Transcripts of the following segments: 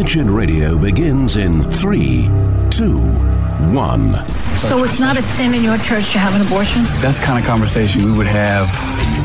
Wretched Radio begins in three, two, one. So it's not a sin in your church to have an abortion? That's the kind of conversation we would have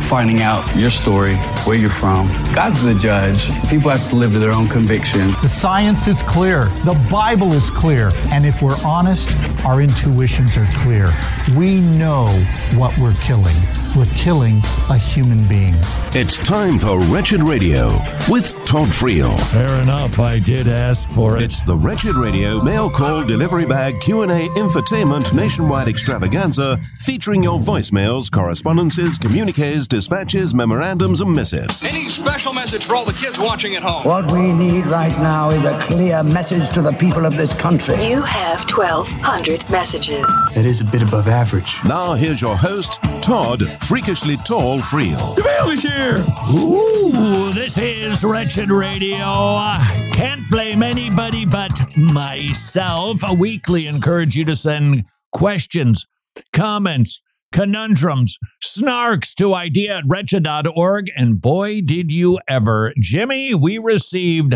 finding out your story, where you're from. God's the judge. People have to live to their own conviction. The science is clear. The Bible is clear. And if we're honest, our intuitions are clear. We know what we're killing. We're killing a human being. It's time for Wretched Radio with Todd Friel. Fair enough, I did ask for it. It's the Wretched Radio mail call delivery bag Q&A infotainment nationwide extravaganza featuring your voicemails, correspondences, communiques, dispatches, memorandums and missives. Any special message for all the kids watching at home? What we need right now is a clear message to the people of this country. You have 1,200 messages. That is a bit above average. Now here's your host, Todd Freakishly Tall Friel. DeVille is here! Ooh, this is Wretched Radio. I can't blame anybody but myself. I weekly encourage you to send questions, comments, conundrums, snarks to idea at wretched.org. And boy, did you ever. Jimmy, we received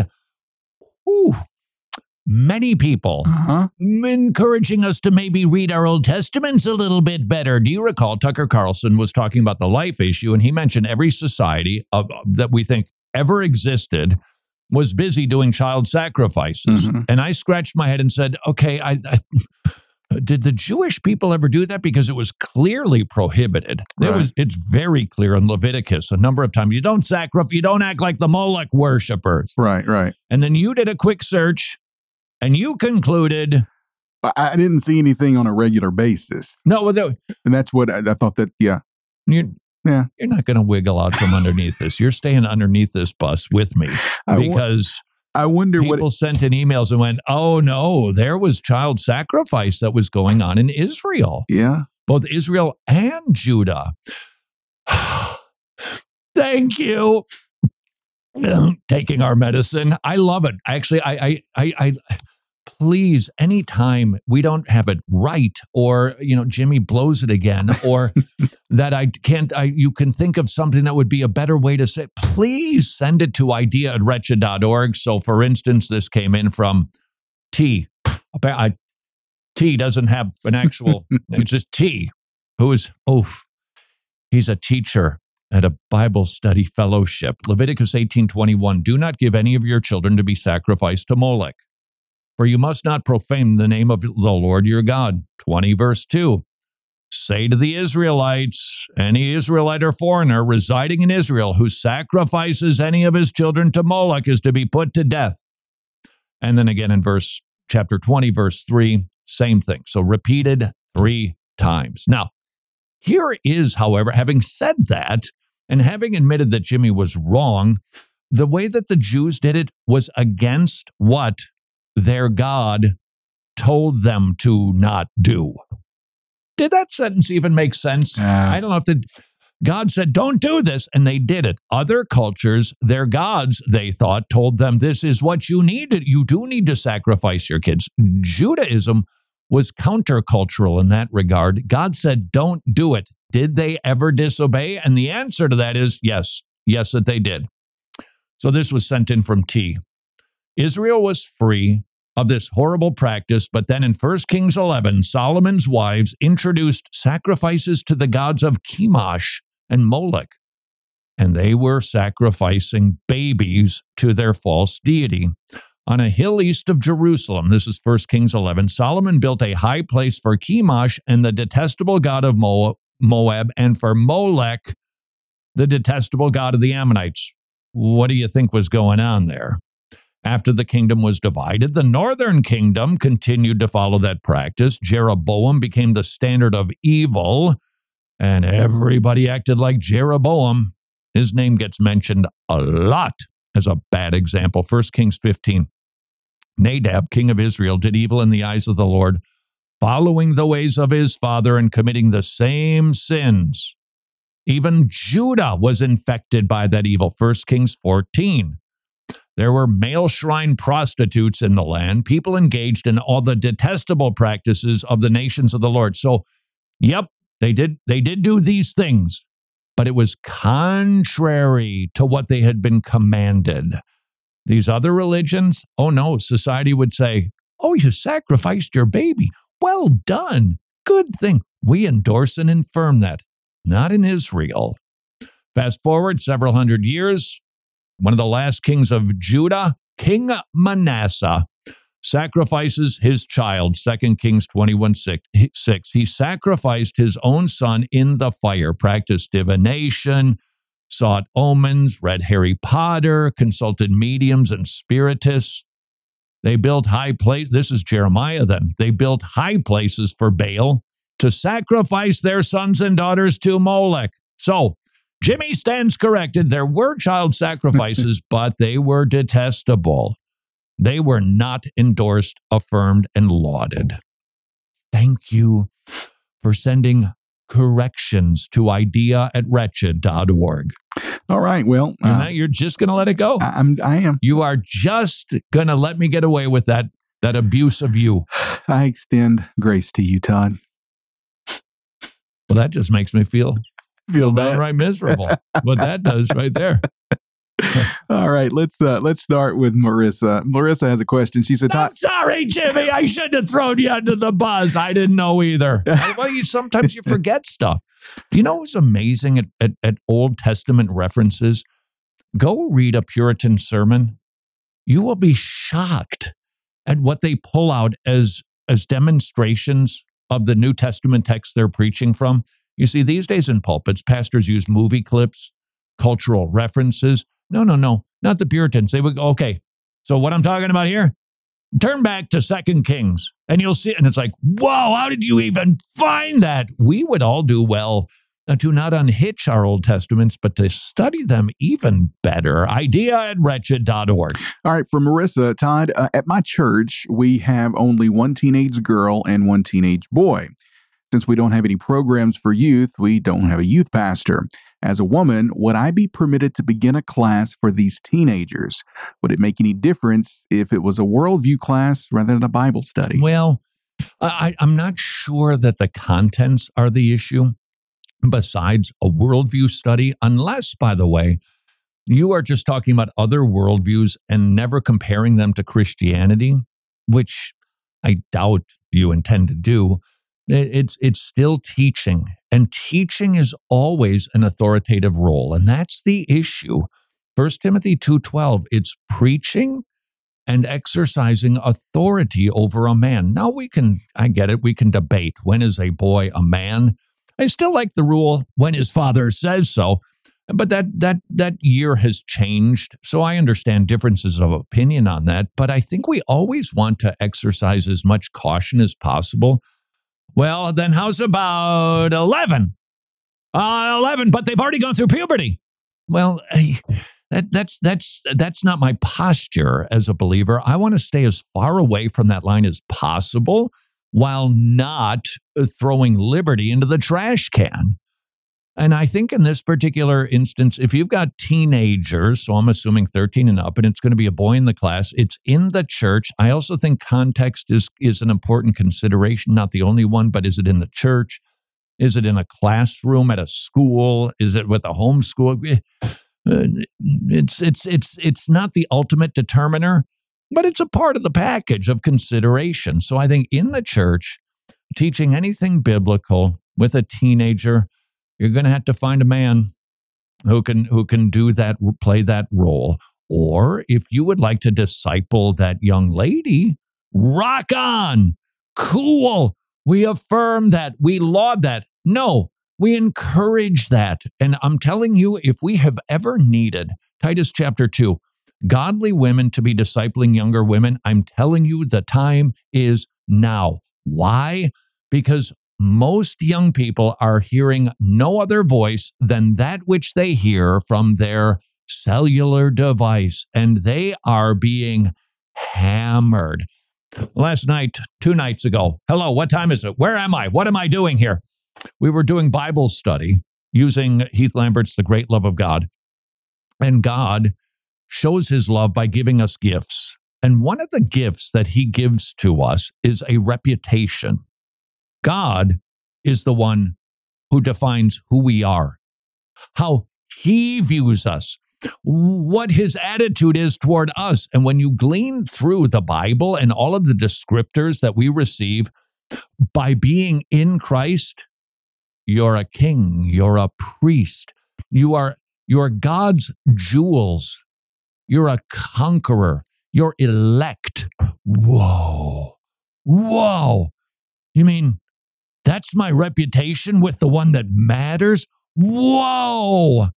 ooh, many people Uh-huh. encouraging us to maybe read our Old Testaments a little bit better. Do you recall Tucker Carlson was talking about the life issue, and he mentioned every society of, that we think ever existed was busy doing child sacrifices. Mhm. And I scratched my head and said, okay, I. I did the Jewish people ever do that? Because it was clearly prohibited. It was. It's very clear in Leviticus a number of times. You don't sacrifice. You don't act like the Moloch worshippers. Right, right. And then you did a quick search, and you concluded I, I didn't see anything on a regular basis, no. Well, and that's what I, I thought. That yeah, you're, Yeah. you're not going to wiggle out from underneath this. You're staying underneath this bus with me because I wonder what. people sent in emails and went, "Oh no, there was child sacrifice that was going on in Israel, yeah, both Israel and Judah." Thank you. Taking our medicine, I love it. Actually, I, I, I, I please anytime we don't have it right or you know jimmy blows it again or that i can't i you can think of something that would be a better way to say please send it to idea at wretched.org so for instance this came in from t. I- t doesn't have an actual it's just t who is oh, he's a teacher at a bible study fellowship. Leviticus 18:21 do not give any of your children to be sacrificed to molech for you must not profane the name of the Lord your God. 20 verse 2. Say to the Israelites, any Israelite or foreigner residing in Israel who sacrifices any of his children to Moloch is to be put to death. And then again in verse chapter 20 verse 3, same thing. So repeated 3 times. Now, here is however, having said that and having admitted that Jimmy was wrong, the way that the Jews did it was against what their God told them to not do. Did that sentence even make sense? Uh, I don't know if the God said, don't do this, and they did it. Other cultures, their gods, they thought, told them this is what you needed. You do need to sacrifice your kids. Judaism was countercultural in that regard. God said, don't do it. Did they ever disobey? And the answer to that is yes. Yes, that they did. So this was sent in from T. Israel was free of this horrible practice, but then in 1 Kings 11, Solomon's wives introduced sacrifices to the gods of Chemosh and Molech, and they were sacrificing babies to their false deity. On a hill east of Jerusalem, this is 1 Kings 11, Solomon built a high place for Chemosh and the detestable god of Moab, and for Molech, the detestable god of the Ammonites. What do you think was going on there? After the kingdom was divided, the northern kingdom continued to follow that practice. Jeroboam became the standard of evil, and everybody acted like Jeroboam. His name gets mentioned a lot as a bad example. 1 Kings 15. Nadab, king of Israel, did evil in the eyes of the Lord, following the ways of his father and committing the same sins. Even Judah was infected by that evil. 1 Kings 14. There were male shrine prostitutes in the land, people engaged in all the detestable practices of the nations of the Lord. So, yep, they did they did do these things, but it was contrary to what they had been commanded. These other religions, oh no, society would say, oh, you sacrificed your baby. Well done. Good thing. We endorse and affirm that. Not in Israel. Fast forward several hundred years, one of the last kings of Judah, King Manasseh, sacrifices his child 2 kings 21 6, 6 he sacrificed his own son in the fire practiced divination sought omens read harry potter consulted mediums and spiritists. They built high places this is jeremiah then. They built high places for baal to sacrifice their sons and daughters to molech. So jimmy stands corrected there were child sacrifices but they were detestable they were not endorsed, affirmed, and lauded. Thank you for sending corrections to idea at wretched.org. All right. Well, uh, you're just going to let it go. I, am I am. You are just going to let me get away with that that abuse of you. I extend grace to you, Todd. Well, that just makes me feel feel bad. downright miserable. what that does right there. All right, let's uh, let's start with Marissa. Marissa has a question. She said, "I'm sorry, Jimmy. I shouldn't have thrown you under the bus. I didn't know either. well, you sometimes you forget stuff. You know what's amazing at, at, at Old Testament references? Go read a Puritan sermon. You will be shocked at what they pull out as as demonstrations of the New Testament text they're preaching from. You see, these days in pulpits, pastors use movie clips, cultural references no, no, no, not the Puritans. They would okay. So what I'm talking about here, turn back to Second Kings and you'll see. And it's like, whoa, how did you even find that? We would all do well to not unhitch our Old Testaments, but to study them even better. Idea at wretched.org. All right, for Marissa, Todd, uh, at my church, we have only one teenage girl and one teenage boy. Since we don't have any programs for youth, we don't have a youth pastor. As a woman, would I be permitted to begin a class for these teenagers? Would it make any difference if it was a worldview class rather than a Bible study? Well, I, am not sure that the contents are the issue, besides a worldview study, unless, by the way, you are just talking about other worldviews and never comparing them to Christianity, which I doubt you intend to do. It's it's still teaching, and teaching is always an authoritative role, and that's the issue. First Timothy two twelve. It's preaching and exercising authority over a man. Now we can, I get it. We can debate when is a boy a man. I still like the rule when his father says so, but that that that year has changed so i understand differences of opinion on that but i think we always want to exercise as much caution as possible well, then how's about 11? Uh, 11, but they've already gone through puberty. Well, that, that's that's that's not my posture as a believer. I want to stay as far away from that line as possible while not throwing liberty into the trash can. And I think in this particular instance, if you've got teenagers, so I'm assuming 13 and up, and it's going to be a boy in the class, it's in the church. I also think context is, is an important consideration, not the only one, but is it in the church? Is it in a classroom at a school? Is it with a homeschool? Eh, uh, it's, it's, it's, it's not the ultimate determiner, but it's a part of the package of consideration. So I think in the church, teaching anything biblical with a teenager, you're going to have to find a man who can who can do that play that role. Or if you would like to disciple that young lady rock on! Cool! We affirm that. We laud that. No we encourage that. And i'm telling you if we have ever needed titus chapter 2 godly women to be discipling younger women i'm telling you the time is now. Why? Because most young people are hearing no other voice than that which they hear from their cellular device, and they are being hammered. Last night, two nights ago, hello, what time is it? Where am I? What am I doing here? We were doing Bible study using Heath Lambert's The Great Love of God. And God shows his love by giving us gifts. And one of the gifts that he gives to us is a reputation. God is the one who defines who we are, how he views us. what his attitude is toward us. And when you glean through the Bible and all of the descriptors that we receive by being in Christ, you're a king, you're a priest, you are you're God's jewels. You're a conqueror. You're elect. Whoa. Whoa. You mean that's my reputation with the one that matters? Whoa.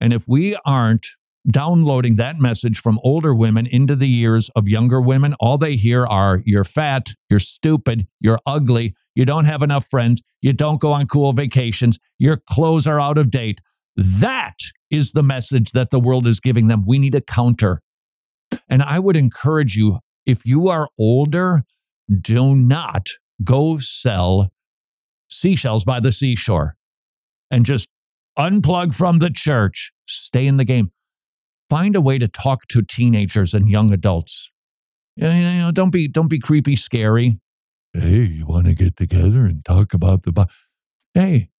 And if we aren't downloading that message from older women into the ears of younger women, all they hear are you're fat, you're stupid, you're ugly, you don't have enough friends, you don't go on cool vacations, your clothes are out of date. That is the message that the world is giving them. We need a counter. And I would encourage you if you are older, do not go sell seashells by the seashore and just unplug from the church. Stay in the game. Find a way to talk to teenagers and young adults. You know, don't be don't be creepy, scary. Hey, you want to get together and talk about the? Hey,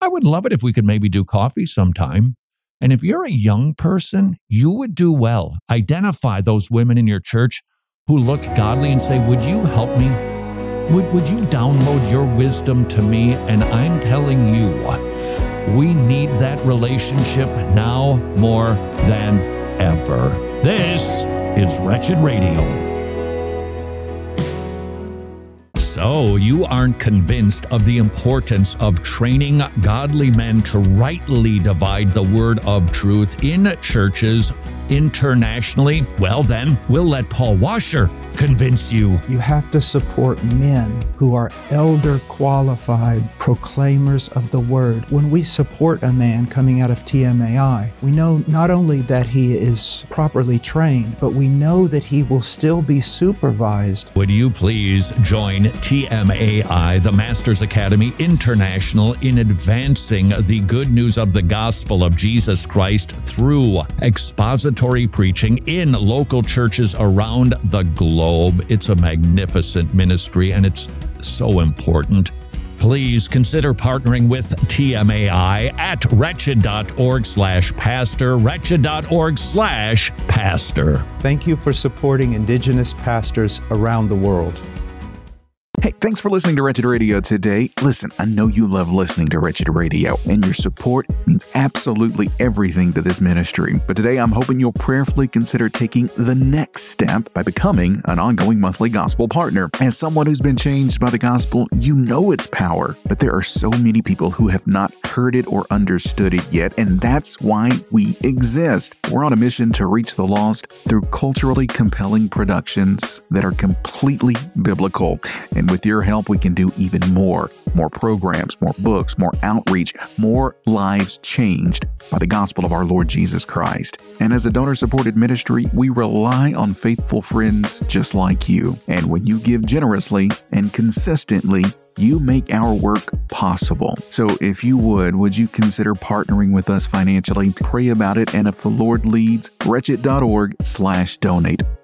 I would love it if we could maybe do coffee sometime. And if you're a young person, you would do well. Identify those women in your church who look godly and say, Would you help me? Would, would you download your wisdom to me? And I'm telling you, we need that relationship now more than ever. This is Wretched Radio. So, you aren't convinced of the importance of training godly men to rightly divide the word of truth in churches internationally? Well, then, we'll let Paul Washer convince you. You have to support men who are elder qualified proclaimers of the word. When we support a man coming out of TMAI, we know not only that he is properly trained, but we know that he will still be supervised. Would you please join TMAI, the Masters Academy International, in advancing the good news of the gospel of Jesus Christ through expository preaching in local churches around the globe? Globe. It's a magnificent ministry and it's so important. Please consider partnering with TMAI at wretched.org slash pastor, wretched.org slash pastor. Thank you for supporting Indigenous pastors around the world. Hey, thanks for listening to Wretched Radio today. Listen, I know you love listening to Wretched Radio, and your support means absolutely everything to this ministry. But today, I'm hoping you'll prayerfully consider taking the next step by becoming an ongoing monthly gospel partner. As someone who's been changed by the gospel, you know its power, but there are so many people who have not heard it or understood it yet, and that's why we exist. We're on a mission to reach the lost through culturally compelling productions that are completely biblical. And with your help, we can do even more more programs, more books, more outreach, more lives changed by the gospel of our Lord Jesus Christ. And as a donor supported ministry, we rely on faithful friends just like you. And when you give generously and consistently, you make our work possible. So if you would, would you consider partnering with us financially? Pray about it, and if the Lord leads, wretched.org slash donate.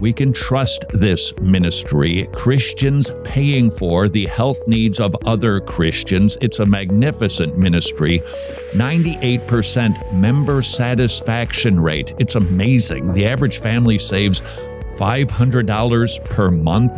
we can trust this ministry. Christians paying for the health needs of other Christians. It's a magnificent ministry. 98% member satisfaction rate. It's amazing. The average family saves $500 per month.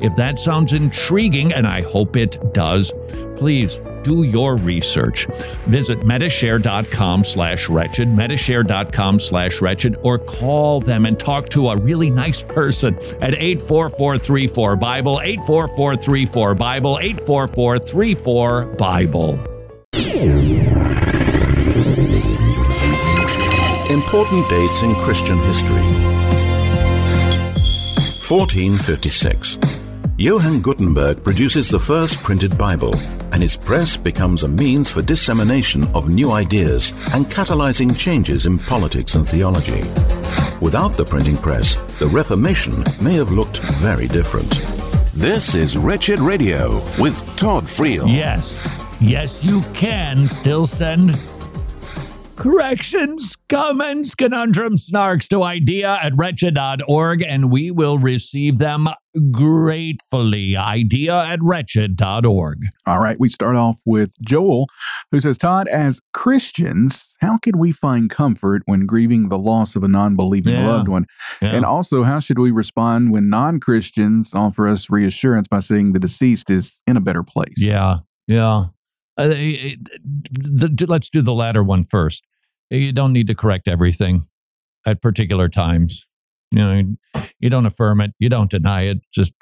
If that sounds intriguing, and I hope it does, please do your research. Visit Medi-Share.com slash wretched, Medi-Share.com slash wretched, or call them and talk to a really nice person at 84434-BIBLE, 84434-BIBLE, 84434-BIBLE. Important dates in Christian history. 1456. Johann Gutenberg produces the first printed Bible and his press becomes a means for dissemination of new ideas and catalyzing changes in politics and theology. Without the printing press, the Reformation may have looked very different. This is Wretched Radio with Todd Friel. Yes, yes, you can still send corrections, comments, conundrums, snarks to idea at wretched.org, and we will receive them gratefully. Idea at wretched.org. All right, we start off with Joel, who says, Todd, as Christians, how can we find comfort when grieving the loss of a non believing Yeah. loved one? Yeah. And also, how should we respond when non Christians offer us reassurance by saying the deceased is in a better place? Yeah, yeah. Uh, it- the, the- let's do the latter one first. You don't need to correct everything at particular times. You know, you don't affirm it, you don't deny it. Just,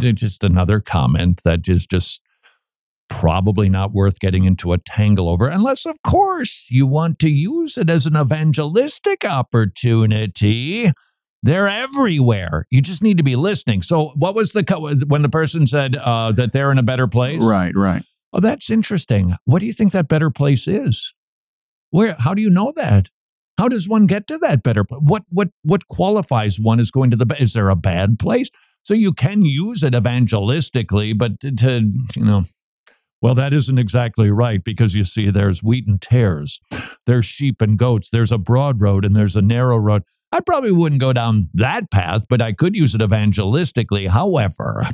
just another comment that is just probably not worth getting into a tangle over, unless, of course, you want to use it as an evangelistic opportunity. They're everywhere. You just need to be listening. So, what was the co- when the person said uh, that they're in a better place? Right, right. Oh, that's interesting. What do you think that better place is? Where? How do you know that? How does one get to that better? What what what qualifies one as going to the? Is there a bad place? So you can use it evangelistically, but to you know, well, that isn't exactly right because you see, there's wheat and tares, there's sheep and goats, there's a broad road and there's a narrow road. I probably wouldn't go down that path, but I could use it evangelistically. However,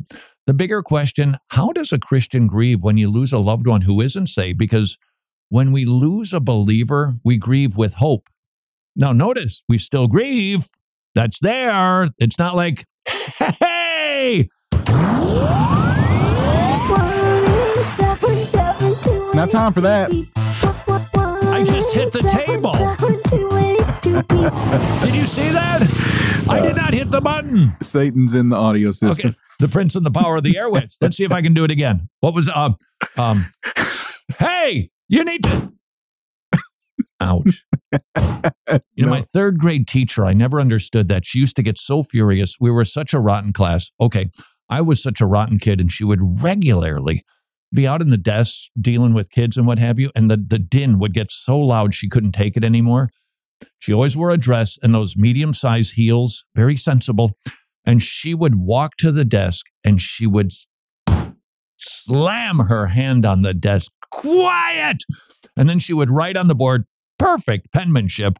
the bigger question how does a Christian grieve when you lose a loved one who isn't saved? Because when we lose a believer, we grieve with hope. Now, notice we still grieve. That's there. It's not like, hey, Now, time for that. I just hit the table. Did you see that? I did not hit the button. Satan's in the audio system. Okay. The Prince and the Power of the Airwaves. Let's see if I can do it again. What was uh um Hey, you need to Ouch. You know, my third grade teacher, I never understood that. She used to get so furious. We were such a rotten class. Okay. I was such a rotten kid, and she would regularly be out in the desk dealing with kids and what have you. And the, the din would get so loud she couldn't take it anymore. She always wore a dress and those medium sized heels, very sensible. And she would walk to the desk and she would slam her hand on the desk, quiet. And then she would write on the board, perfect penmanship,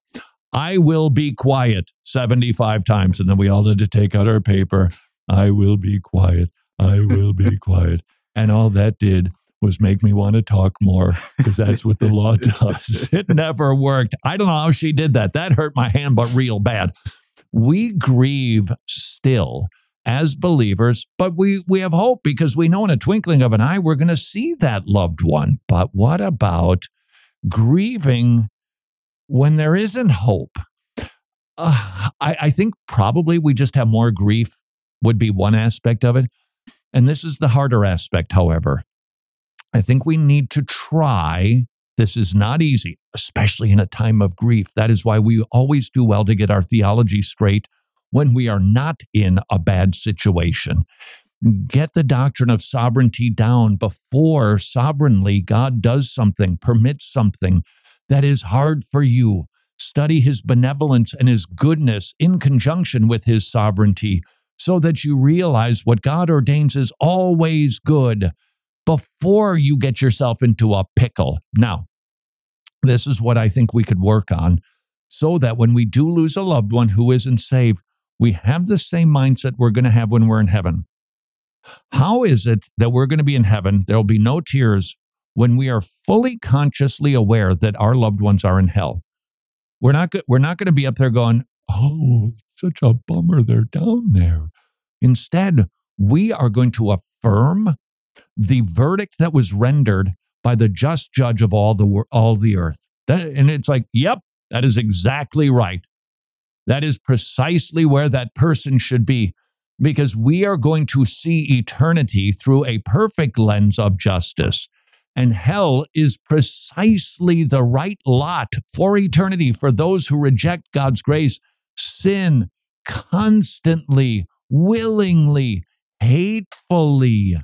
I will be quiet 75 times. And then we all had to take out our paper, I will be quiet, I will be quiet. And all that did was make me want to talk more because that's what the law does. It never worked. I don't know how she did that. That hurt my hand, but real bad. We grieve still as believers, but we, we have hope because we know in a twinkling of an eye we're going to see that loved one. But what about grieving when there isn't hope? Uh, I, I think probably we just have more grief, would be one aspect of it. And this is the harder aspect, however. I think we need to try. This is not easy, especially in a time of grief. That is why we always do well to get our theology straight when we are not in a bad situation. Get the doctrine of sovereignty down before sovereignly God does something, permits something that is hard for you. Study his benevolence and his goodness in conjunction with his sovereignty so that you realize what God ordains is always good before you get yourself into a pickle. Now, this is what I think we could work on so that when we do lose a loved one who isn't saved, we have the same mindset we're going to have when we're in heaven. How is it that we're going to be in heaven? There'll be no tears when we are fully consciously aware that our loved ones are in hell. We're not go- we're not going to be up there going, "Oh, such a bummer they're down there." Instead, we are going to affirm the verdict that was rendered by the just judge of all the all the earth. That, and it's like, "Yep, that is exactly right. That is precisely where that person should be." Because we are going to see eternity through a perfect lens of justice. And hell is precisely the right lot for eternity for those who reject God's grace, sin constantly, willingly, hatefully.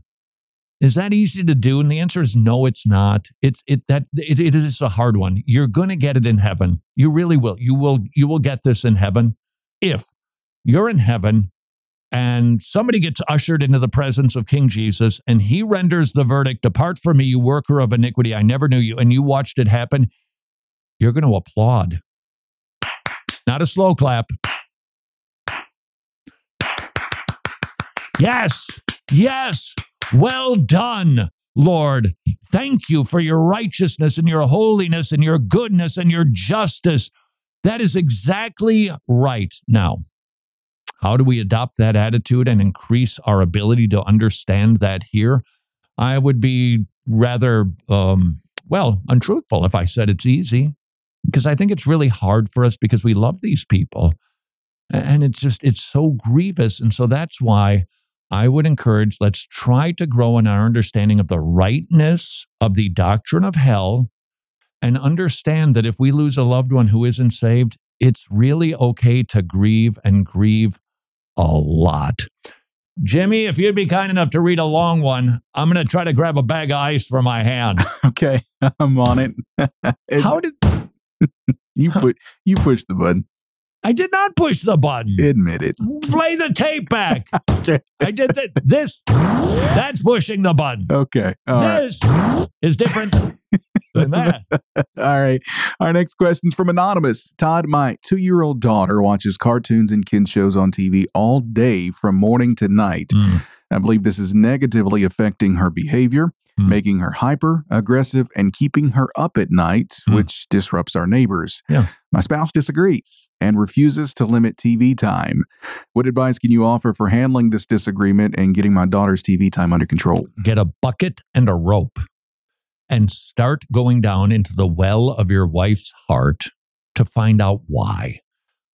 Is that easy to do? And the answer is no, it's not. It's it that it, it is a hard one. You're to get it in heaven. You really will. You will you will get this in heaven if you're in heaven and somebody gets ushered into the presence of King Jesus and he renders the verdict, Depart from me, you worker of iniquity. I never knew you. And you watched it happen. You're going to applaud. Not a slow clap. Yes, yes. Well done, Lord. Thank you for your righteousness and your holiness and your goodness and your justice. That is exactly right. Now, how do we adopt that attitude and increase our ability to understand that here? I would be rather, um, well, untruthful if I said it's easy, because I think it's really hard for us because we love these people. And it's just, it's so grievous. And so that's why I would encourage let's try to grow in our understanding of the rightness of the doctrine of hell and understand that if we lose a loved one who isn't saved, it's really okay to grieve and grieve a lot. Jimmy, if you'd be kind enough to read a long one, I'm going to try to grab a bag of ice for my hand. okay, I'm on it. How did you put you push the button? I did not push the button. Admit it. Play the tape back. okay. I did that. This, that's pushing the button. Okay. All this right. is different than that. All right. Our next question is from Anonymous. Todd, my two year old daughter watches cartoons and kids shows on TV all day from morning to night. Mm. I believe this is negatively affecting her behavior, Mm. making her hyper, aggressive, and keeping her up at night, Mm. which disrupts our neighbors. Yeah. My spouse disagrees and refuses to limit TV time. What advice can you offer for handling this disagreement and getting my daughter's TV time under control? Get a bucket and a rope and start going down into the well of your wife's heart to find out why.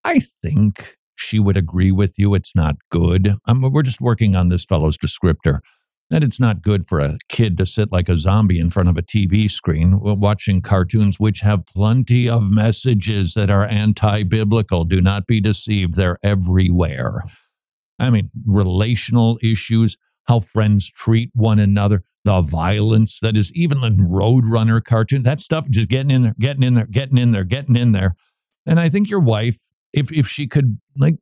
I think she would agree with you. It's not good. Um, we're just working on this fellow's descriptor. That it's not good for a kid to sit like a zombie in front of a TV screen watching cartoons which have plenty of messages that are anti biblical. Do not be deceived, they're everywhere. I mean, relational issues, how friends treat one another, the violence that is even in Roadrunner cartoon, that stuff just getting in there, getting in there, getting in there, getting in there. And I think your wife, if if she could like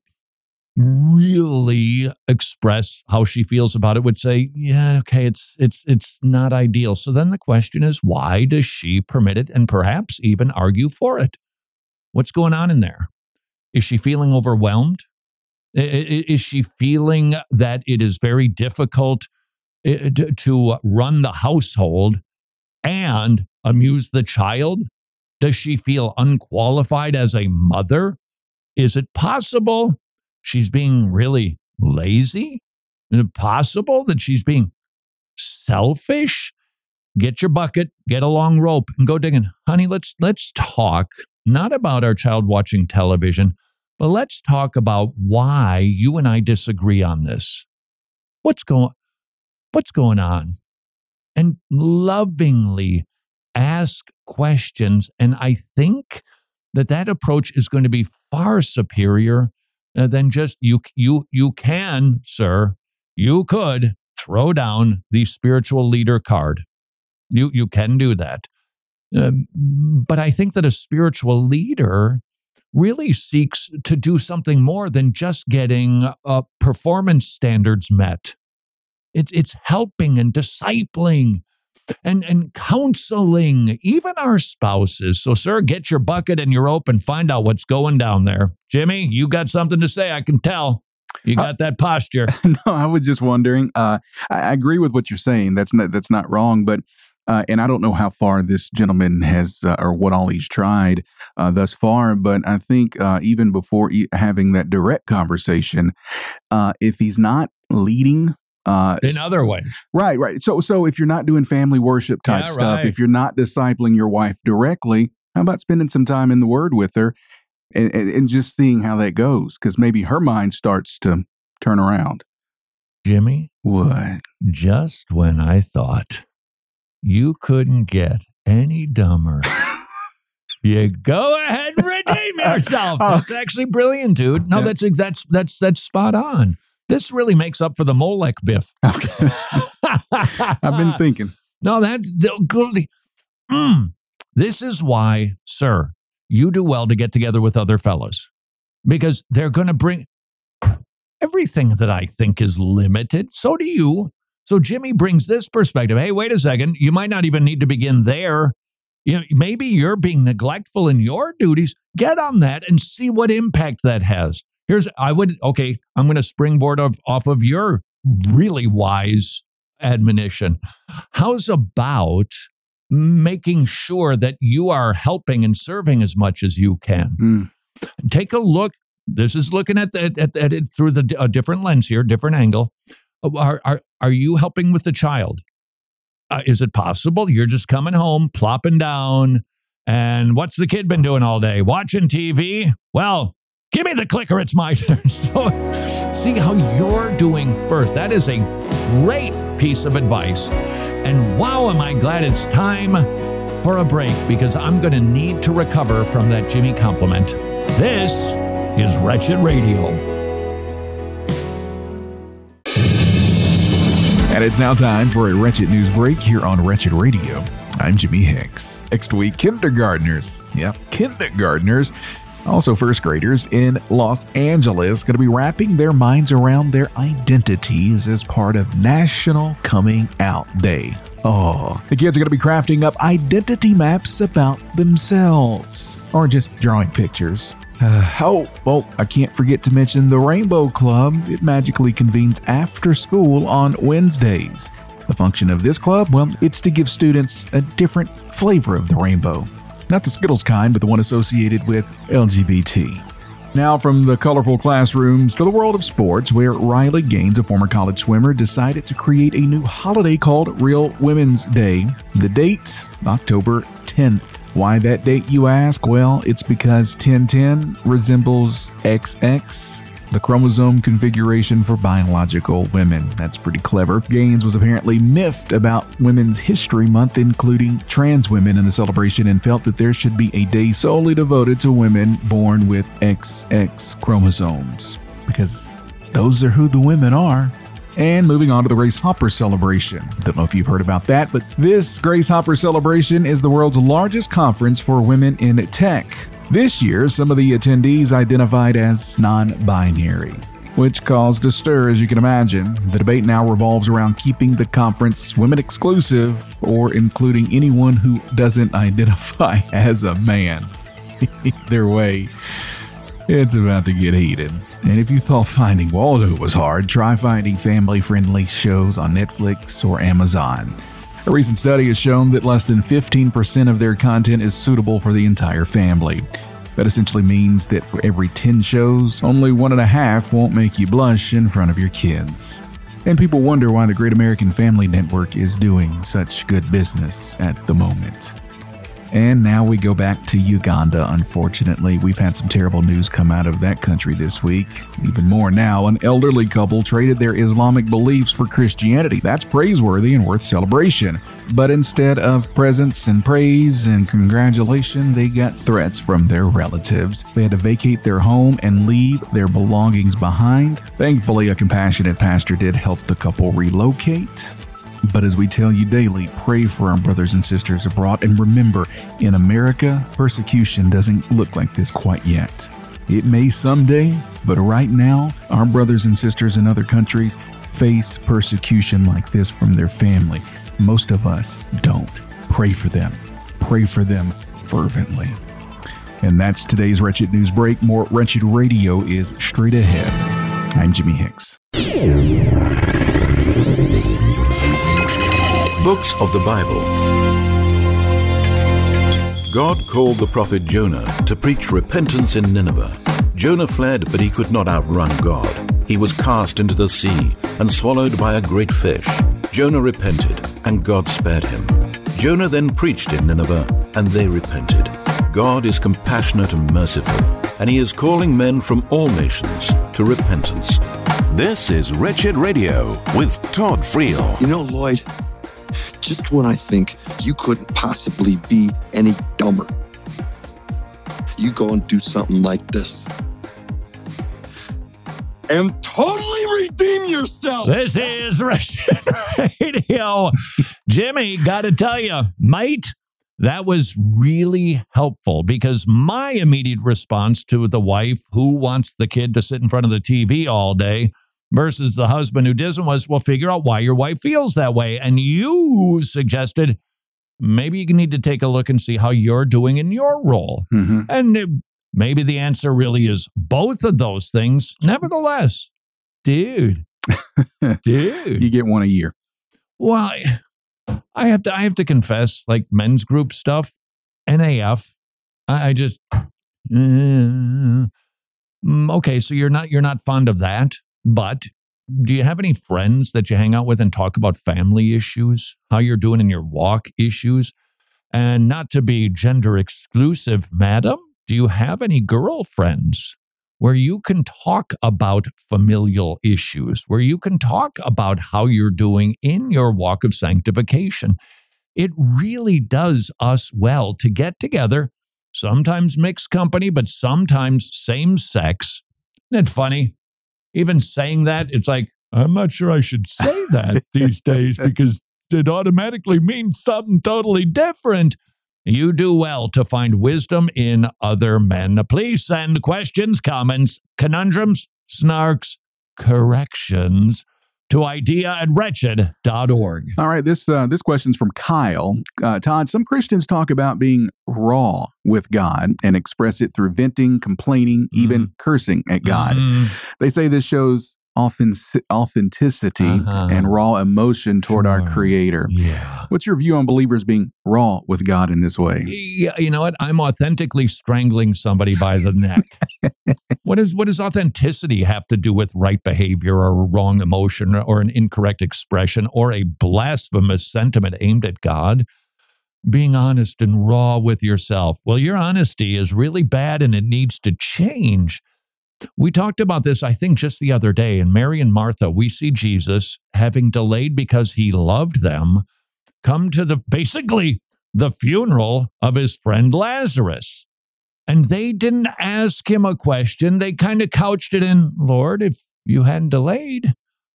really express how she feels about it would say yeah okay it's it's it's not ideal. So then the question is why does she permit it and perhaps even argue for it? What's going on in there? Is she feeling overwhelmed? Is she feeling that it is very difficult to- run the household and amuse the child does she feel unqualified as a mother is it possible she's being really lazy? Is it possible that she's being selfish? Get your bucket, get a long rope, and go digging. Honey, let's let's talk not about our child watching television, but let's talk about why you and I disagree on this. What's going what's going on? And lovingly ask questions. And I think that that approach is going to be far superior uh, than just you you you can sir you could throw down the spiritual leader card you you can do that Um, but i think that a spiritual leader really seeks to do something more than just getting uh, performance standards met it's it's helping and discipling and and counseling even our spouses. So, sir, get your bucket and your rope and find out what's going down there. Jimmy, you got something to say? I can tell. You got that posture. no, I was just wondering. Uh, I, I agree with what you're saying. That's not that's not wrong, but. Uh, and I don't know how far this gentleman has, uh, or what all he's tried uh, thus far. But I think uh, even before e- having that direct conversation, uh, if he's not leading uh, In other ways, Right, right. So, so if you're not doing family worship type Yeah, stuff, right. if you're not discipling your wife directly, how about spending some time in the Word with her, and, and, and just seeing how that goes? Because maybe her mind starts to turn around. Jimmy, What? just when I thought you couldn't get any dumber, you go ahead and redeem yourself. Oh. That's actually brilliant, dude. No, that's that's that's that's spot on. This really makes up for the Molech biff. Okay. I've been thinking. No, that the, mm, this is why, sir, you do well to get together with other fellows because they're going to bring everything that I think is limited. So do you. So Jimmy brings this perspective. Hey, wait a second. You might not even need to begin there. You know, maybe you're being neglectful in your duties. Get on that and see what impact that has. Here's I would okay, I'm going to springboard off, off of your really wise admonition. How's about making sure that you are helping and serving as much as you can? Mm. Take a look. This is looking at, the, at, at it through the a different lens here, different angle. Are, are, are you helping with the child? Uh, is it possible you're just coming home, plopping down, and what's the kid been doing all day? Watching TV? Well, give me the clicker. It's my turn. So, see how you're doing first. That is a great piece of advice. And wow, am I glad it's time for a break because I'm going to need to recover from that Jimmy compliment. This is Wretched Radio. And it's now time for a Wretched News Break here on Wretched Radio. I'm Jimmy Hicks. Next week, kindergartners, yep, kindergartners, also first graders in Los Angeles, are going to be wrapping their minds around their identities as part of National Coming Out Day. Oh, the kids are going to be crafting up identity maps about themselves, or just drawing pictures. Uh, oh, well, I can't forget to mention the Rainbow Club. It magically convenes after school on Wednesdays. The function of this club, well, it's to give students a different flavor of the rainbow. Not the Skittles kind, but the one associated with LGBT. Now, from the colorful classrooms to the world of sports, where Riley Gaines, a former college swimmer, decided to create a new holiday called Real Women's Day. The date, October 10th. Why that date, you ask? Well, it's because 1010 resembles XX, the chromosome configuration for biological women. That's pretty clever. Gaines was apparently miffed about Women's History Month, including trans women in the celebration, and felt that there should be a day solely devoted to women born with XX chromosomes. Because those are who the women are. And moving on to the Grace Hopper celebration. Don't know if you've heard about that, but this Grace Hopper celebration is the world's largest conference for women in tech. This year, some of the attendees identified as non binary, which caused a stir, as you can imagine. The debate now revolves around keeping the conference women exclusive or including anyone who doesn't identify as a man. Either way, it's about to get heated. And if you thought finding Waldo was hard, try finding family friendly shows on Netflix or Amazon. A recent study has shown that less than 15% of their content is suitable for the entire family. That essentially means that for every 10 shows, only one and a half won't make you blush in front of your kids. And people wonder why the Great American Family Network is doing such good business at the moment. And now we go back to Uganda. Unfortunately, we've had some terrible news come out of that country this week. Even more now, an elderly couple traded their Islamic beliefs for Christianity. That's praiseworthy and worth celebration. But instead of presents and praise and congratulation, they got threats from their relatives. They had to vacate their home and leave their belongings behind. Thankfully, a compassionate pastor did help the couple relocate. But as we tell you daily, pray for our brothers and sisters abroad. And remember, in America, persecution doesn't look like this quite yet. It may someday, but right now, our brothers and sisters in other countries face persecution like this from their family. Most of us don't. Pray for them. Pray for them fervently. And that's today's Wretched News Break. More Wretched Radio is straight ahead. I'm Jimmy Hicks. Books of the Bible. God called the prophet Jonah to preach repentance in Nineveh. Jonah fled, but he could not outrun God. He was cast into the sea and swallowed by a great fish. Jonah repented, and God spared him. Jonah then preached in Nineveh, and they repented. God is compassionate and merciful, and he is calling men from all nations to repentance. This is Wretched Radio with Todd Friel. You know, Lloyd, just when I think you couldn't possibly be any dumber, you go and do something like this. And totally Redeem yourself. This is Wretched Radio. Jimmy, got to tell you, mate, that was really helpful because my immediate response to the wife who wants the kid to sit in front of the TV all day versus the husband who doesn't was, well, figure out why your wife feels that way. And you suggested maybe you need to take a look and see how you're doing in your role. Mm-hmm. And uh, maybe the answer really is both of those things. Nevertheless, dude, dude, you get one a year. Well, I- I have to, I have to confess, like men's group stuff, NAF, I, I just, uh, mm, okay. So you're not, you're not fond of that, but do you have any friends that you hang out with and talk about family issues, how you're doing in your walk issues? And not to be gender exclusive, madam, do you have any girlfriends where you can talk about familial issues, where you can talk about how you're doing in your walk of sanctification? It really does us well to get together, sometimes mixed company, but sometimes same sex. Isn't it funny? Even saying that, it's like, I'm not sure I should say that these days because it automatically means something totally different. You do well to find wisdom in other men. Please send questions, comments, conundrums, snarks, corrections to idea at wretched.org. All right, this uh, this question's from Kyle. Uh, Todd, some Christians talk about being raw with God and express it through venting, complaining, even cursing at God. Mhm. They say this shows authenticity Uh-huh. and raw emotion toward our Creator. Yeah. What's your view on believers being raw with God in this way? Yeah, you know what? I'm authentically strangling somebody by the neck. what is what does authenticity have to do with right behavior or wrong emotion or an incorrect expression or a blasphemous sentiment aimed at God? Being honest and raw with yourself. Well, your honesty is really bad and it needs to change. We talked about this, I think, just the other day. In Mary and Martha, we see Jesus having delayed because he loved them come to the basically the funeral of his friend Lazarus. And they didn't ask him a question. They kind of couched it in, Lord, if you hadn't delayed,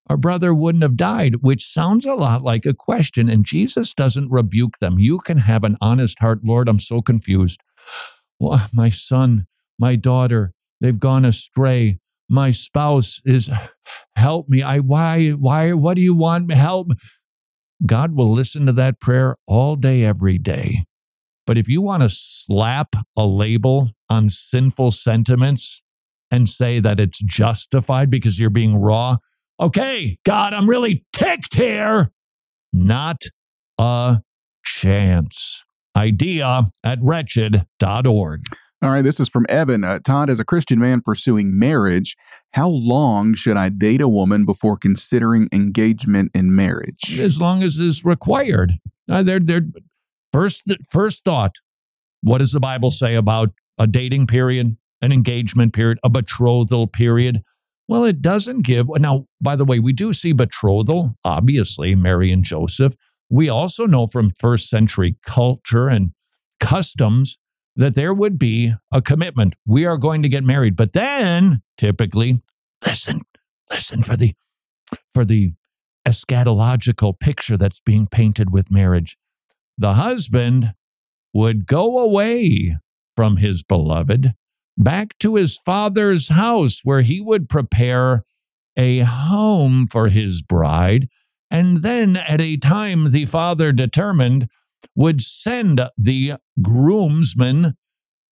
our brother wouldn't have died, which sounds a lot like a question. And Jesus doesn't rebuke them. You can have an honest heart, Lord, I'm so confused. Well, my son, my daughter, they've gone astray. My spouse is help me. I why why what do you want me help? God will listen to that prayer all day every day. But if you want to slap a label on sinful sentiments and say that it's justified because you're being raw, okay, God, I'm really ticked here. Not a chance. Idea at wretched.org. All right, this is from Evan. Uh, Todd, as a Christian man pursuing marriage, how long should I date a woman before considering engagement in marriage? as long as is required. Uh, they're, they're, first, first thought what does the Bible say about a dating period, an engagement period, a betrothal period? Well, it doesn't give. Now, by the way, we do see betrothal, obviously, Mary and Joseph. We also know from first century culture and customs that there would be a commitment. We are going to get married. But then, typically, listen, listen for the for the eschatological picture that's being painted with marriage. The husband would go away from his beloved back to his father's house where he would prepare a home for his bride. And then, at a time the father determined, would send the groomsman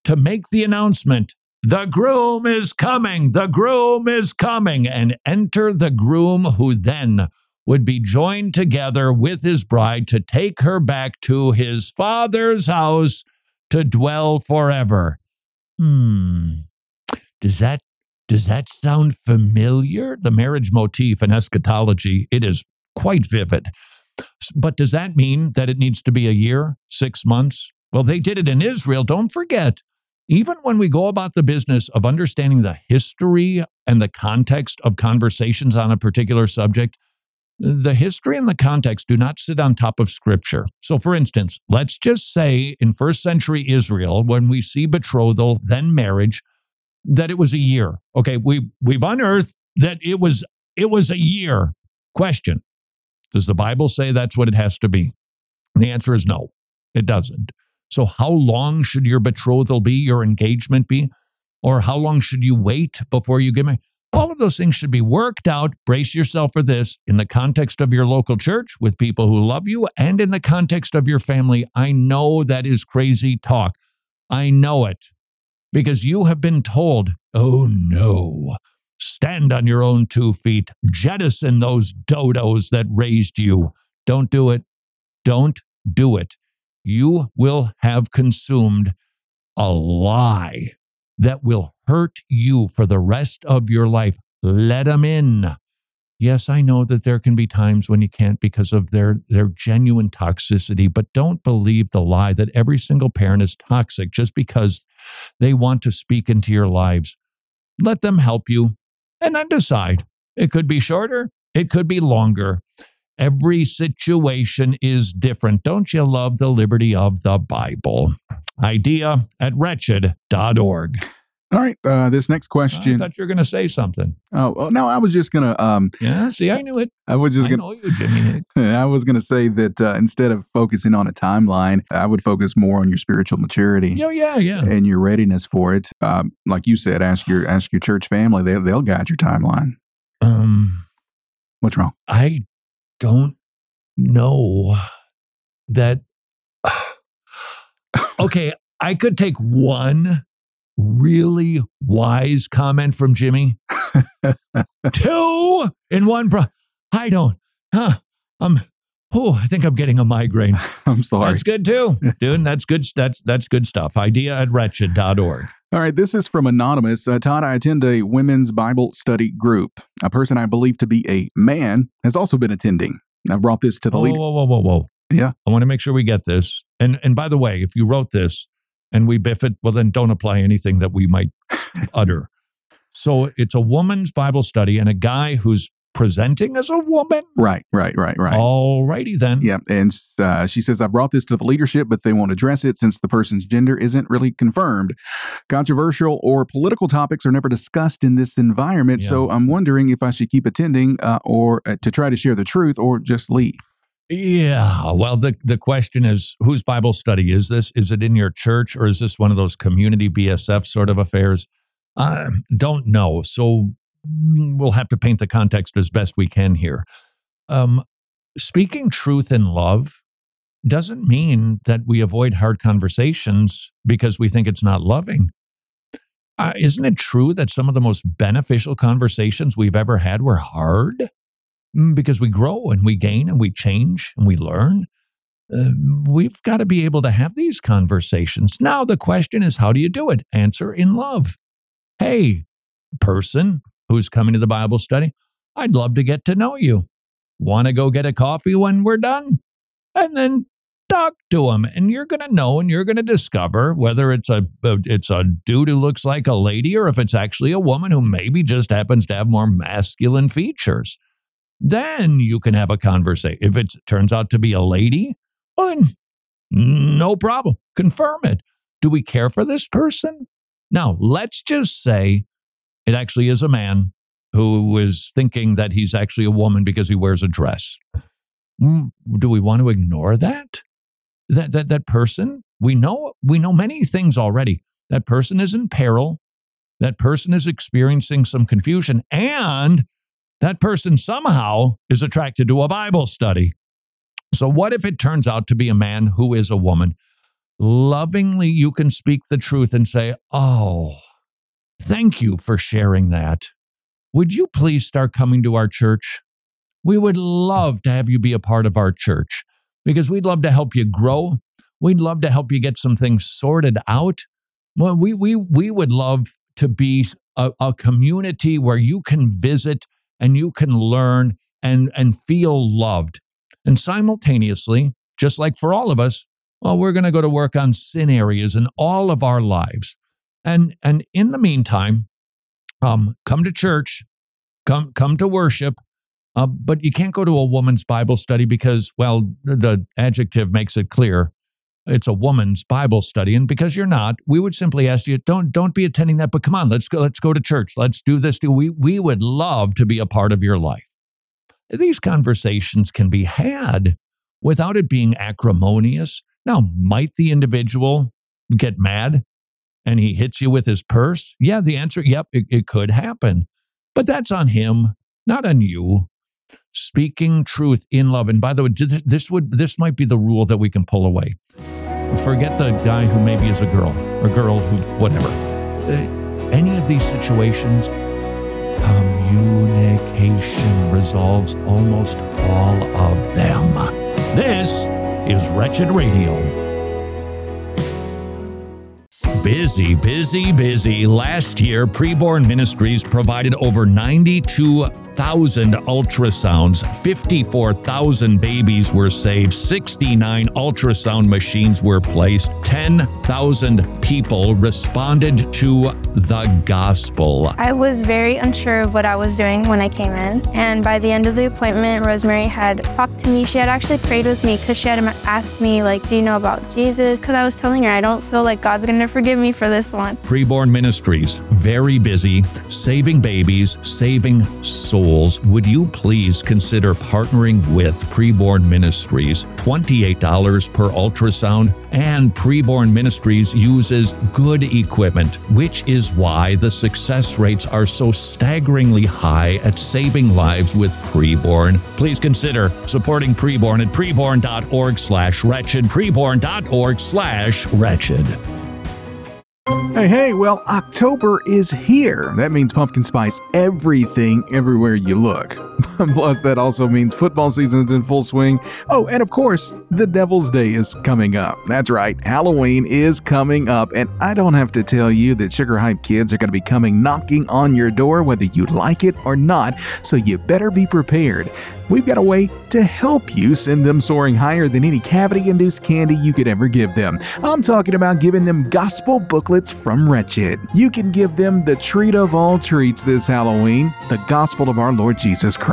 to make the announcement the groom is coming, the groom is coming, and enter the groom who then would be joined together with his bride to take her back to his father's house to dwell forever. Hmm. Does that does that sound familiar? The marriage motif in eschatology, it is quite vivid. But does that mean that it needs to be a year, six months? Well, they did it in Israel. Don't forget, even when we go about the business of understanding the history and the context of conversations on a particular subject, the history and the context do not sit on top of scripture. So, for instance, let's just say in first century Israel, when we see betrothal, then marriage, that it was a year. Okay, we we've unearthed that it was it was a year. Question Does the Bible say that's what it has to be? And the answer is no, it doesn't. So, how long should your betrothal be, your engagement be? Or how long should you wait before you get married? All of those things should be worked out. Brace yourself for this in the context of your local church with people who love you and in the context of your family. I know that is crazy talk. I know it because you have been told, oh no, stand on your own two feet, jettison those dodos that raised you. Don't do it. Don't do it. You will have consumed a lie that will hurt you for the rest of your life. Let them in. Yes, I know that there can be times when you can't because of their, their genuine toxicity, but don't believe the lie that every single parent is toxic just because they want to speak into your lives. Let them help you and then decide. It could be shorter, it could be longer. Every situation is different. Don't you love the liberty of the Bible? Idea at wretched.org. All right. Uh, this next question. I thought you were going to say something. Oh well, no, I was just going to. Um, yeah. See, I knew it. I was just going. know you, Jimmy. I was going to say that uh, instead of focusing on a timeline, I would focus more on your spiritual maturity. Yeah, yeah, yeah. And your readiness for it. Um, like you said, ask your ask your church family. They they'll guide your timeline. Um, what's wrong? I don't know that. okay, I could take one really wise comment from Jimmy. Two in one. Bro- I don't. Huh. I'm. Oh, I think I'm getting a migraine. I'm sorry. That's good too, dude. That's good. That's that's good stuff. Idea at wretched.org. All right, this is from Anonymous. Uh, Todd, I attend a women's Bible study group. A person I believe to be a man has also been attending. I brought this to the whoa, leader. Whoa, whoa, whoa, whoa. Yeah. I want to make sure we get this. And and by the way, if you wrote this and we biff it, well, then don't apply anything that we might utter. So it's a woman's Bible study and a guy who's presenting as a woman. Right, right, right, right. All righty then. Yeah, and uh, she says I brought this to the leadership, but they won't address it since the person's gender isn't really confirmed. Controversial or political topics are never discussed in this environment, Yeah. so I'm wondering if I should keep attending uh, or uh, to try to share the truth or just leave. Yeah. Well, the the question is, whose Bible study is this? Is it in your church or is this one of those community BSF sort of affairs? I don't know. So we'll have to paint the context as best we can here. Um, speaking truth in love doesn't mean that we avoid hard conversations because we think it's not loving. Uh, isn't it true that some of the most beneficial conversations we've ever had were hard? Mm, because we grow and we gain and we change and we learn. Uh, we've got to be able to have these conversations. Now, the question is, how do you do it? Answer in love. Hey, person who's coming to the Bible study, I'd love to get to know you. Want to go get a coffee when we're done? And then talk to them, and you're going to know and you're going to discover whether it's a uh, it's a dude who looks like a lady or if it's actually a woman who maybe just happens to have more masculine features then you can have a conversation. If it turns out to be a lady, well, then no problem. Confirm it. Do we care for this person? Now, let's just say it actually is a man who is thinking that he's actually a woman because he wears a dress. Mm, Do we want to ignore that? That that that person, we know we know many things already. That person is in peril. That person is experiencing some confusion and that person somehow is attracted to a Bible study. So, what if it turns out to be a man who is a woman? Lovingly, you can speak the truth and say, Oh, thank you for sharing that. Would you please start coming to our church? We would love to have you be a part of our church because we'd love to help you grow. We'd love to help you get some things sorted out. Well, we, we, we would love to be a, a community where you can visit and you can learn and, and feel loved. And simultaneously, just like for all of us, well, we're going to go to work on sin areas in all of our lives. And, and in the meantime, um, come to church, come, come to worship, uh, but you can't go to a woman's Bible study because, well, the adjective makes it clear. it's a woman's Bible study, and because you're not, we would simply ask you don't don't be attending that. But come on, let's go. Let's go to church. Let's do this. Do We we would love to be a part of your life. These conversations can be had without it being acrimonious. Now, might the individual get mad and he hits you with his purse? Yeah, the answer, yep, it, it could happen. But that's on him, not on you. Speaking truth in love. And by the way, this would this might be the rule that we can pull away. Forget the guy who maybe is a girl, or girl who whatever. Uh, any of these situations, communication resolves almost all of them. This is Wretched Radio. Busy, busy, busy. Last year, Preborn Ministries provided over 92,000 ultrasounds, 54,000 babies were saved, 69 ultrasound machines were placed, 10,000 people responded to the gospel. I was very unsure of what I was doing when I came in, and by the end of the appointment, Rosemary had talked to me. She had actually prayed with me because she had asked me, like, do you know about Jesus? Because I was telling her I don't feel like God's going to forgive me for this one. Preborn Ministries, very busy, saving babies, saving souls. Would you please consider partnering with Preborn Ministries? $28 per ultrasound, and Preborn Ministries uses good equipment, which is why the success rates are so staggeringly high at saving lives with Preborn. Please consider supporting Preborn at preborn.org slash wretched, preborn.org slash wretched. Hey, hey, well, October is here. That means pumpkin spice everything everywhere you look. Plus, that also means football season's in full swing. Oh, and of course, the Devil's Day is coming up. That's right, Halloween is coming up, and I don't have to tell you that Sugar Hype kids are going to be coming knocking on your door whether you like it or not, so you better be prepared we've got a way to help you send them soaring higher than any cavity induced candy you could ever give them. I'm talking about giving them gospel booklets from Wretched. You can give them the treat of all treats this Halloween, the gospel of our Lord Jesus Christ.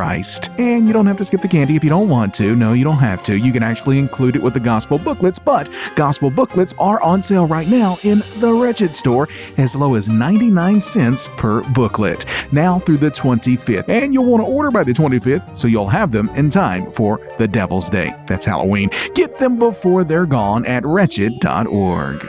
And you don't have to skip the candy if you don't want to. No, you don't have to. You can actually include it with the gospel booklets, but gospel booklets are on sale right now in the Wretched store as low as 99 cents per booklet. Now through the 25th. And you'll want to order by the 25th so you'll have them in time for the Devil's Day. That's Halloween. Get them before they're gone at wretched.org.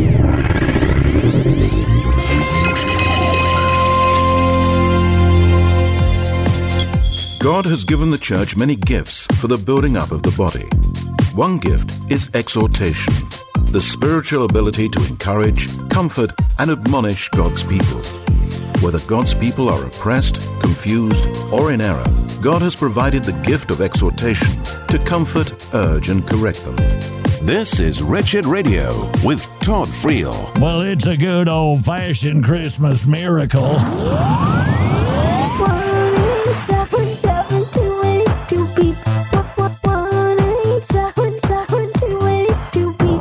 God has given the church many gifts for the building up of the body. One gift is exhortation, the spiritual ability to encourage, comfort, and admonish God's people. Whether God's people are oppressed, confused, or in error, God has provided the gift of exhortation to comfort, urge, and correct them. This is Wretched Radio with Todd Friel. Well, it's a good old fashioned Christmas miracle.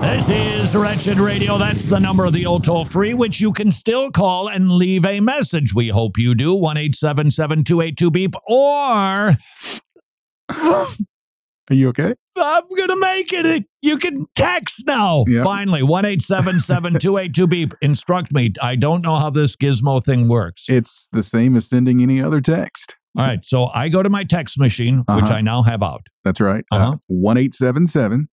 This is Wretched Radio. That's the number of the old toll free, which you can still call and leave a message. We hope you do. 1 282 beep. Or. Are you okay? I'm going to make it. You can text now. Yep. Finally, 1 282 beep. Instruct me. I don't know how this gizmo thing works. It's the same as sending any other text. All right. So I go to my text machine, which Uh-huh. I now have out. That's right. Uh-huh. One eight seven seven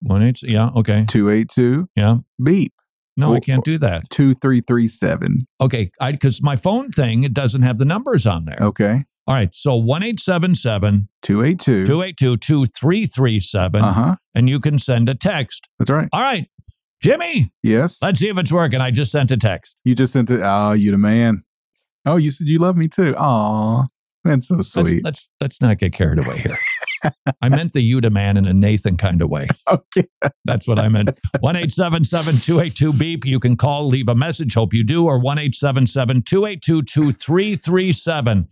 One eight. Yeah. Okay. two eight two Yeah. beep No, I can't do that. two three three seven. Okay. I because my phone thing it doesn't have the numbers on there. Okay. All right. So one eight seven seven Two eight two. two eight two two three three seven, Uh huh. and you can send a text. That's right. All right, Jimmy. Yes. Let's see if it's working. I just sent a text. You just sent it. Oh, you the man. Oh, you said you love me too. Aw, that's so Let's, sweet. let's let's not get carried away here. I meant the Yuda man in a Nathan kind of way. Okay. That's what I meant. One eight seven seven two eight two beep. You can call, leave a message. Hope you do. Or one eight seven seven two eight two two three three seven.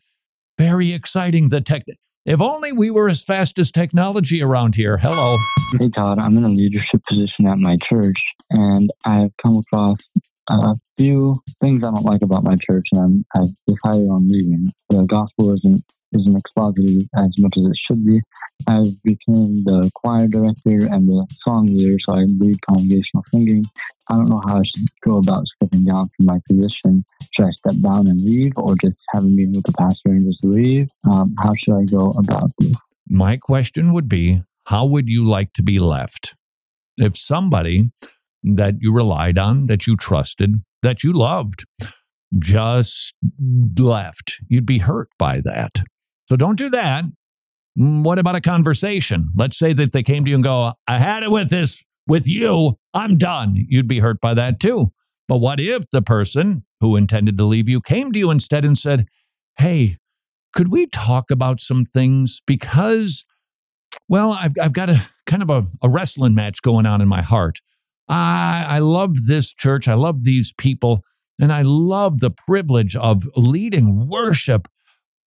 Very exciting. The tech. If only we were as fast as technology around here. Hello. Hey Todd, I'm in a leadership position at my church, and I've come across a few things I don't like about my church, and I'm, I've decided on leaving. The gospel isn't isn't exposited as much as it should be. I've become the choir director and the song leader, so I lead congregational singing. I don't know how I should go about stepping down from my position. Should I step down and leave, or just have a meeting with the pastor and just leave? Um, how should I go about this? My question would be how would you like to be left? If somebody that you relied on, that you trusted, that you loved, just left, you'd be hurt by that. So don't do that. Mm, What about a conversation? Let's say that they came to you and go, I had it with this, with you, I'm done. You'd be hurt by that too. But what if the person who intended to leave you came to you instead and said, Hey, could we talk about some things? Because, well, I've, I've got a kind of a, a wrestling match going on in my heart. I, I love this church. I love these people. And I love the privilege of leading worship.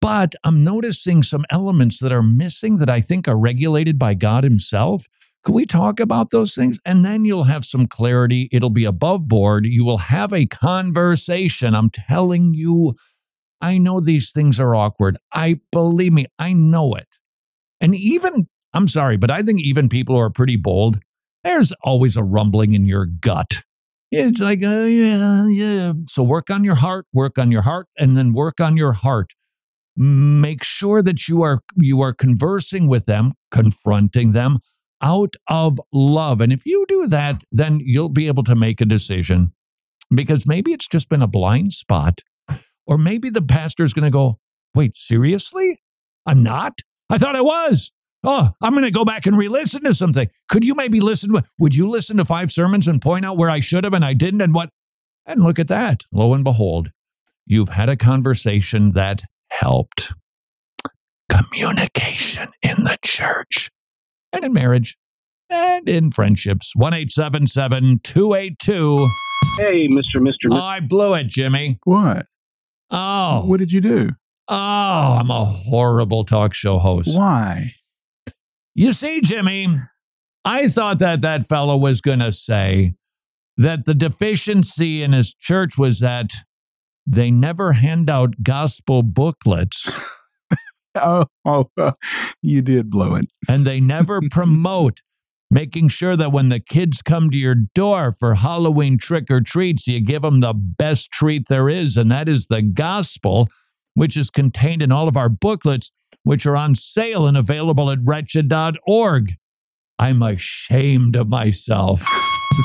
But I'm noticing some elements that are missing that I think are regulated by God Himself. Can we talk about those things? And then you'll have some clarity. It'll be above board. You will have a conversation. I'm telling you, I know these things are awkward. I believe me, I know it. And even, I'm sorry, but I think even people who are pretty bold, there's always a rumbling in your gut. It's like, uh, yeah, yeah. So work on your heart, work on your heart, and then work on your heart. Make sure that you are you are conversing with them, confronting them out of love. And if you do that, then you'll be able to make a decision because maybe it's just been a blind spot. Or maybe the pastor's going to go, wait, seriously? I'm not? I thought I was. Oh, I'm going to go back and re listen to something. Could you maybe listen? to- Would you listen to five sermons and point out where I should have and I didn't and what? And look at that. Lo and behold, you've had a conversation that helped. Communication in the church and in marriage and in friendships. 1 282. Hey, Mr. Mr. Oh, I blew it, Jimmy. What? Oh. What did you do? Oh, I'm a horrible talk show host. Why? You see, Jimmy, I thought that that fellow was going to say that the deficiency in his church was that they never hand out gospel booklets Oh, oh, you did blow it. and they never promote making sure that when the kids come to your door for Halloween trick or treats, you give them the best treat there is, and that is the gospel, which is contained in all of our booklets, which are on sale and available at wretched.org. I'm ashamed of myself.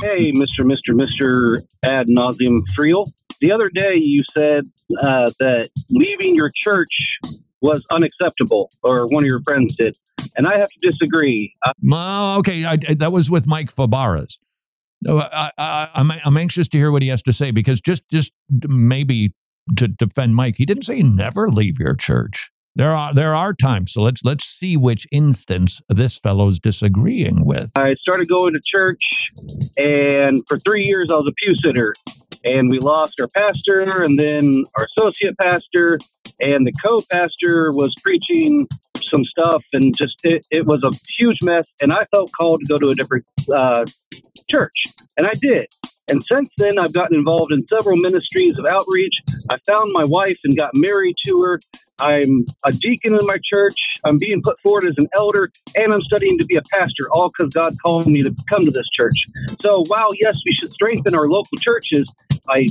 Hey, Mr. Mr. Mr. Ad nauseum Friel. The other day you said uh, that leaving your church was unacceptable, or one of your friends did. And I have to disagree. Uh, Oh, okay, I, I- that was with Mike Fabarez. I, I, I'm, I'm anxious to hear what he has to say because just, just maybe to defend Mike, he didn't say never leave your church. There are there are times, so let's let's see which instance this fellow's disagreeing with. I started going to church, and for three years I was a pew sitter. And we lost our pastor, and then our associate pastor, and the co pastor was preaching some stuff, and just it, it was a huge mess. And I felt called to go to a different uh, church, and I did. And since then, I've gotten involved in several ministries of outreach. I found my wife and got married to her. I'm a deacon in my church. I'm being put forward as an elder, and I'm studying to be a pastor, all because God called me to come to this church. So, while yes, we should strengthen our local churches, I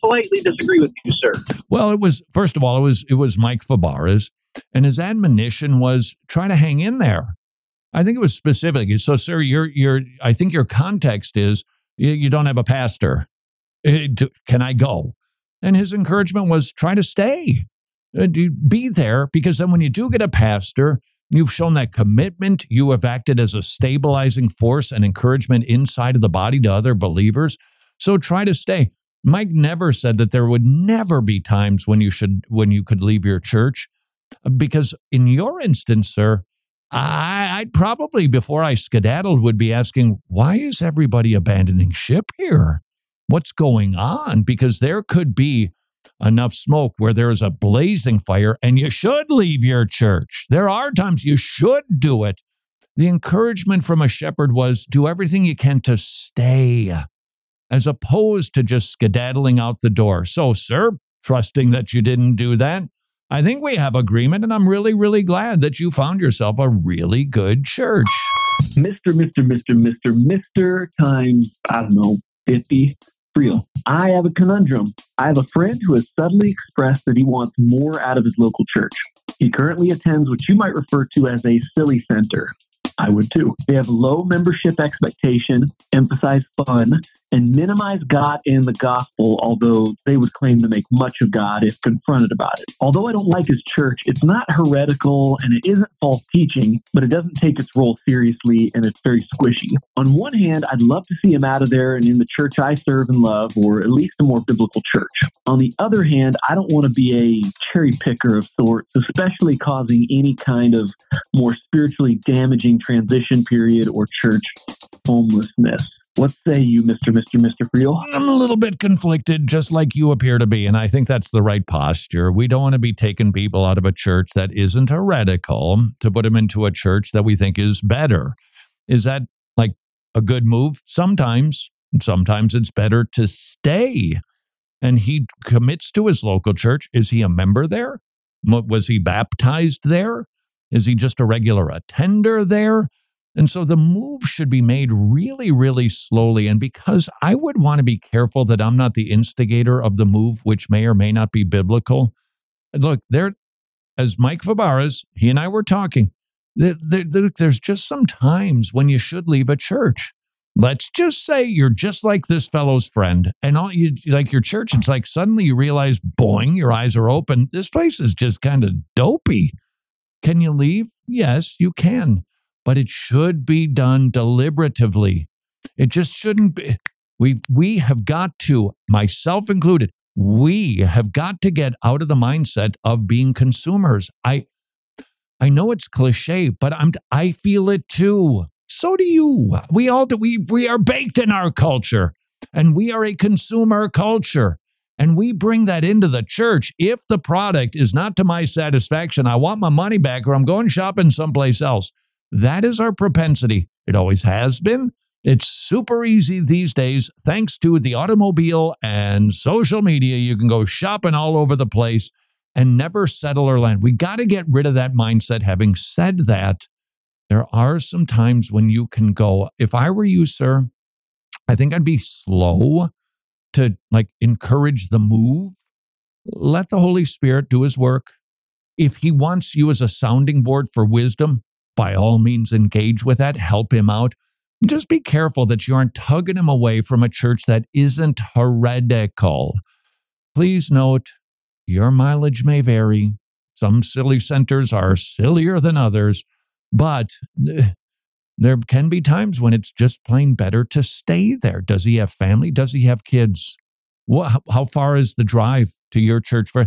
politely disagree with you, sir. Well, it was first of all, it was it was Mike Fabarez, And his admonition was try to hang in there. I think it was specific. So, sir, your your I think your context is you, don't have a pastor. Eh, Can I go? And his encouragement was try to stay, Uh, be there, because then when you do get a pastor, you've shown that commitment. You have acted as a stabilizing force and encouragement inside of the body to other believers. So try to stay. Mike never said that there would never be times when you should when you could leave your church, because in your instance, sir, I, I'd probably before I skedaddled would be asking, why is everybody abandoning ship here? What's going on? Because there could be enough smoke where there is a blazing fire and you should leave your church. There are times you should do it. The encouragement from a shepherd was do everything you can to stay, as opposed to just skedaddling out the door. So, sir, trusting that you didn't do that, I think we have agreement, and I'm really, really glad that you found yourself a really good church. Mr. Mr. Mr. Mr. Mr. times, I don't know, 50. Real. I have a conundrum. I have a friend who has suddenly expressed that he wants more out of his local church. He currently attends what you might refer to as a silly center. I would too. They have low membership expectation, emphasize fun, and minimize God and the gospel, although they would claim to make much of God if confronted about it. Although I don't like his church, it's not heretical and it isn't false teaching, but it doesn't take its role seriously and it's very squishy. On one hand, I'd love to see him out of there and in the church I serve and love, or at least a more biblical church. On the other hand, I don't want to be a cherry picker of sorts, especially causing any kind of more spiritually damaging transition period or church homelessness. What say you, Mr. Mr. Mr. Friel? I'm a little bit conflicted, just like you appear to be, and I think that's the right posture. We don't want to be taking people out of a church that isn't heretical to put them into a church that we think is better. Is that like a good move? Sometimes. Sometimes it's better to stay. And he commits to his local church. Is he a member there? Was he baptized there? Is he just a regular attender there? And so the move should be made really, really slowly. And because I would want to be careful that I'm not the instigator of the move, which may or may not be biblical. Look, there, as Mike Fabarez, he and I were talking, there- there- there's just some times when you should leave a church. Let's just say you're just like this fellow's friend, and all you like your church. It's like suddenly you realize, boing, your eyes are open. This place is just kind of dopey. Can you leave? Yes, you can, but it should be done deliberatively. It just shouldn't be. We we have got to, myself included, we have got to get out of the mindset of being consumers. I I know it's cliche, but I'm I feel it too. So do you. We all do. We we are baked in our culture, and we are a consumer culture. And we bring that into the church. If the product is not to my satisfaction, I want my money back or I'm going shopping someplace else. That is our propensity. It always has been. It's super easy these days, thanks to the automobile and social media. You can go shopping all over the place and never settle or land. We got to get rid of that mindset. Having said that, there are some times when you can go, if I were you, sir, I think I'd be slow to like encourage the move. Let the Holy Spirit do his work. If he wants you as a sounding board for wisdom, by all means engage with that, help him out. Just be careful that you aren't tugging him away from a church that isn't heretical. Please note, your mileage may vary. Some silly centers are sillier than others, but eh, there can be times when it's just plain better to stay there. Does he have family? Does he have kids? How- how far is the drive to your church? For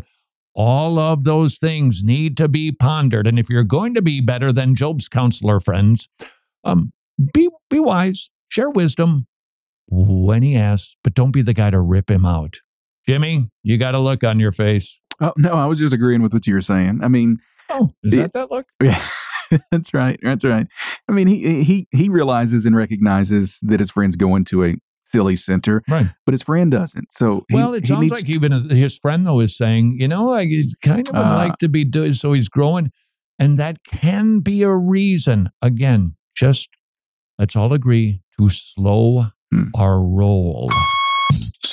all of those things need to be pondered. And if you're going to be better than Job's counselor friends, um, be be wise, share wisdom when he asks, but don't be the guy to rip him out. Jimmy, you got a look on your face. Oh no, I was just agreeing with what you were saying. I mean, Oh, is it- that that look? Yeah, that's right. That's right. I mean, he he he realizes and recognizes that his friend's going to a silly center, right? But his friend doesn't. So he- well, it sounds like even his- his friend though is saying, you know, I kind of would Uh, like to be doing. So he's growing, and that can be a reason. Again, just let's all agree to slow Hmm. our roll.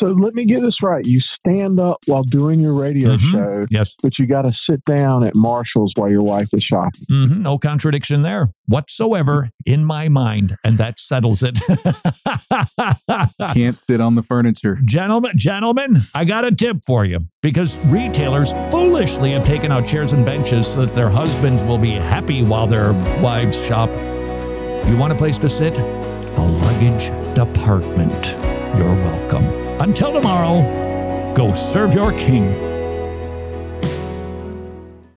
So let me get this right. You stand up while doing your radio Mhm. show, Yes. but you got to sit down at Marshall's while your wife is shopping. Mhm, No contradiction there whatsoever in my mind, and that settles it. Can't sit on the furniture. Gentlemen, gentlemen, I got a tip for you because retailers foolishly have taken out chairs and benches so that their husbands will be happy while their wives shop. You want a place to sit? The luggage department. You're welcome. Until tomorrow, go serve your king.